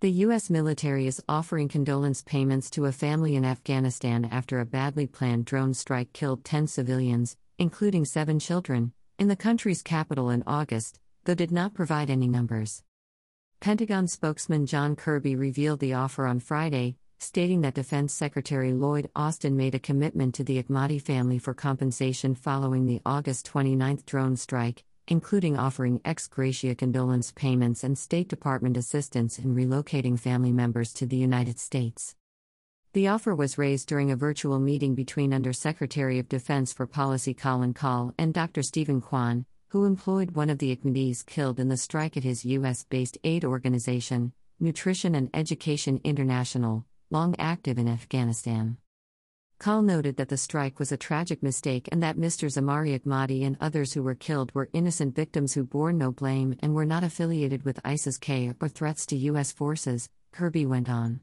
The U.S. military is offering condolence payments to a family in Afghanistan after a badly planned drone strike killed 10 civilians, including seven children, in the country's capital in August, though did not provide any numbers. Pentagon spokesman John Kirby revealed the offer on Friday, stating that Defense Secretary Lloyd Austin made a commitment to the Akhmadi family for compensation following the August 29 drone strike, including offering ex gratia condolence payments and State Department assistance in relocating family members to the United States. The offer was raised during a virtual meeting between Undersecretary of Defense for Policy Colin Kahl and Dr. Steven Kwon, who employed one of the Akhmadis killed in the strike at his U.S. based aid organization, Nutrition and Education International, long active in Afghanistan. Kahl noted that the strike was a tragic mistake and that Mr. Zamari Akhmadi and others who were killed were innocent victims who bore no blame and were not affiliated with ISIS K or threats to U.S. forces, Kirby went on.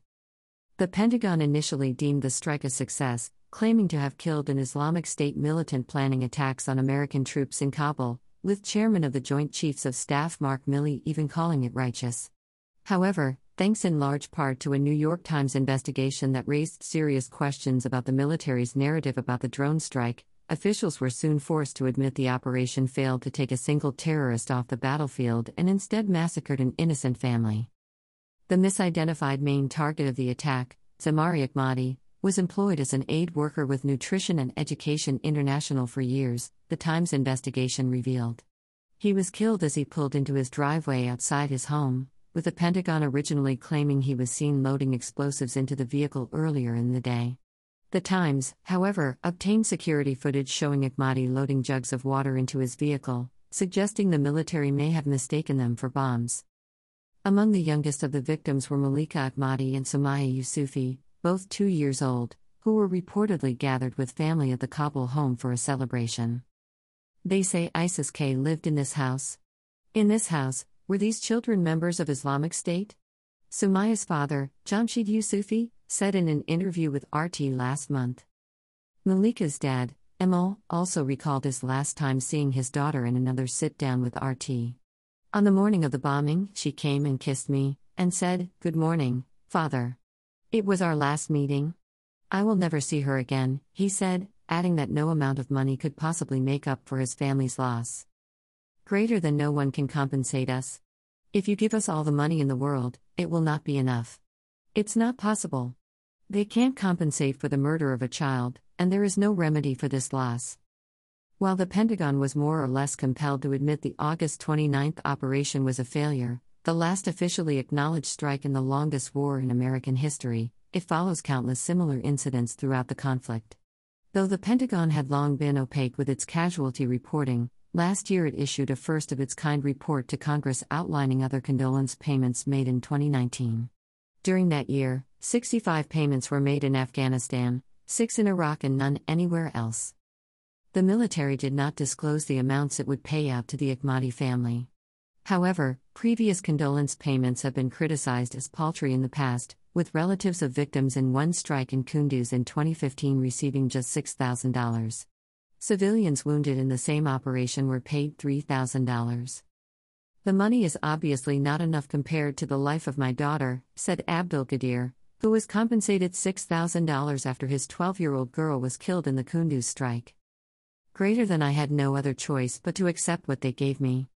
The Pentagon initially deemed the strike a success, claiming to have killed an Islamic State militant planning attacks on American troops in Kabul, with Chairman of the Joint Chiefs of Staff Mark Milley even calling it righteous. However, thanks in large part to a New York Times investigation that raised serious questions about the military's narrative about the drone strike, officials were soon forced to admit the operation failed to take a single terrorist off the battlefield and instead massacred an innocent family. The misidentified main target of the attack, Zamari Akhmadi, was employed as an aid worker with Nutrition and Education International for years, the Times investigation revealed. He was killed as he pulled into his driveway outside his home, with the Pentagon originally claiming he was seen loading explosives into the vehicle earlier in the day. The Times, however, obtained security footage showing Akhmadi loading jugs of water into his vehicle, suggesting the military may have mistaken them for bombs. Among the youngest of the victims were Malika Akhmadi and Sumaya Yusufi, both two years old, who were reportedly gathered with family at the Kabul home for a celebration. They say ISIS K lived in this house. In this house, were these children members of Islamic State? Sumaya's father, Jamshid Yusufi, said in an interview with RT last month. Malika's dad, Emil, also recalled his last time seeing his daughter in another sit down with RT. On the morning of the bombing, she came and kissed me, and said, Good morning, father. It was our last meeting. I will never see her again, he said, adding that no amount of money could possibly make up for his family's loss. Greater than no one can compensate us. If you give us all the money in the world, it will not be enough. It's not possible. They can't compensate for the murder of a child, and there is no remedy for this loss. While the Pentagon was more or less compelled to admit the August 29 operation was a failure, the last officially acknowledged strike in the longest war in American history, it follows countless similar incidents throughout the conflict. Though the Pentagon had long been opaque with its casualty reporting, last year it issued a first of its kind report to Congress outlining other condolence payments made in 2019. During that year, 65 payments were made in Afghanistan, 6 in Iraq, and none anywhere else. The military did not disclose the amounts it would pay out to the Akhmadi family. However, previous condolence payments have been criticized as paltry in the past, with relatives of victims in one strike in Kunduz in 2015 receiving just $6,000. Civilians wounded in the same operation were paid $3,000. The money is obviously not enough compared to the life of my daughter, said Abdul Qadir, who was compensated $6,000 after his 12 year old girl was killed in the Kunduz strike. Greater than I had no other choice but to accept what they gave me.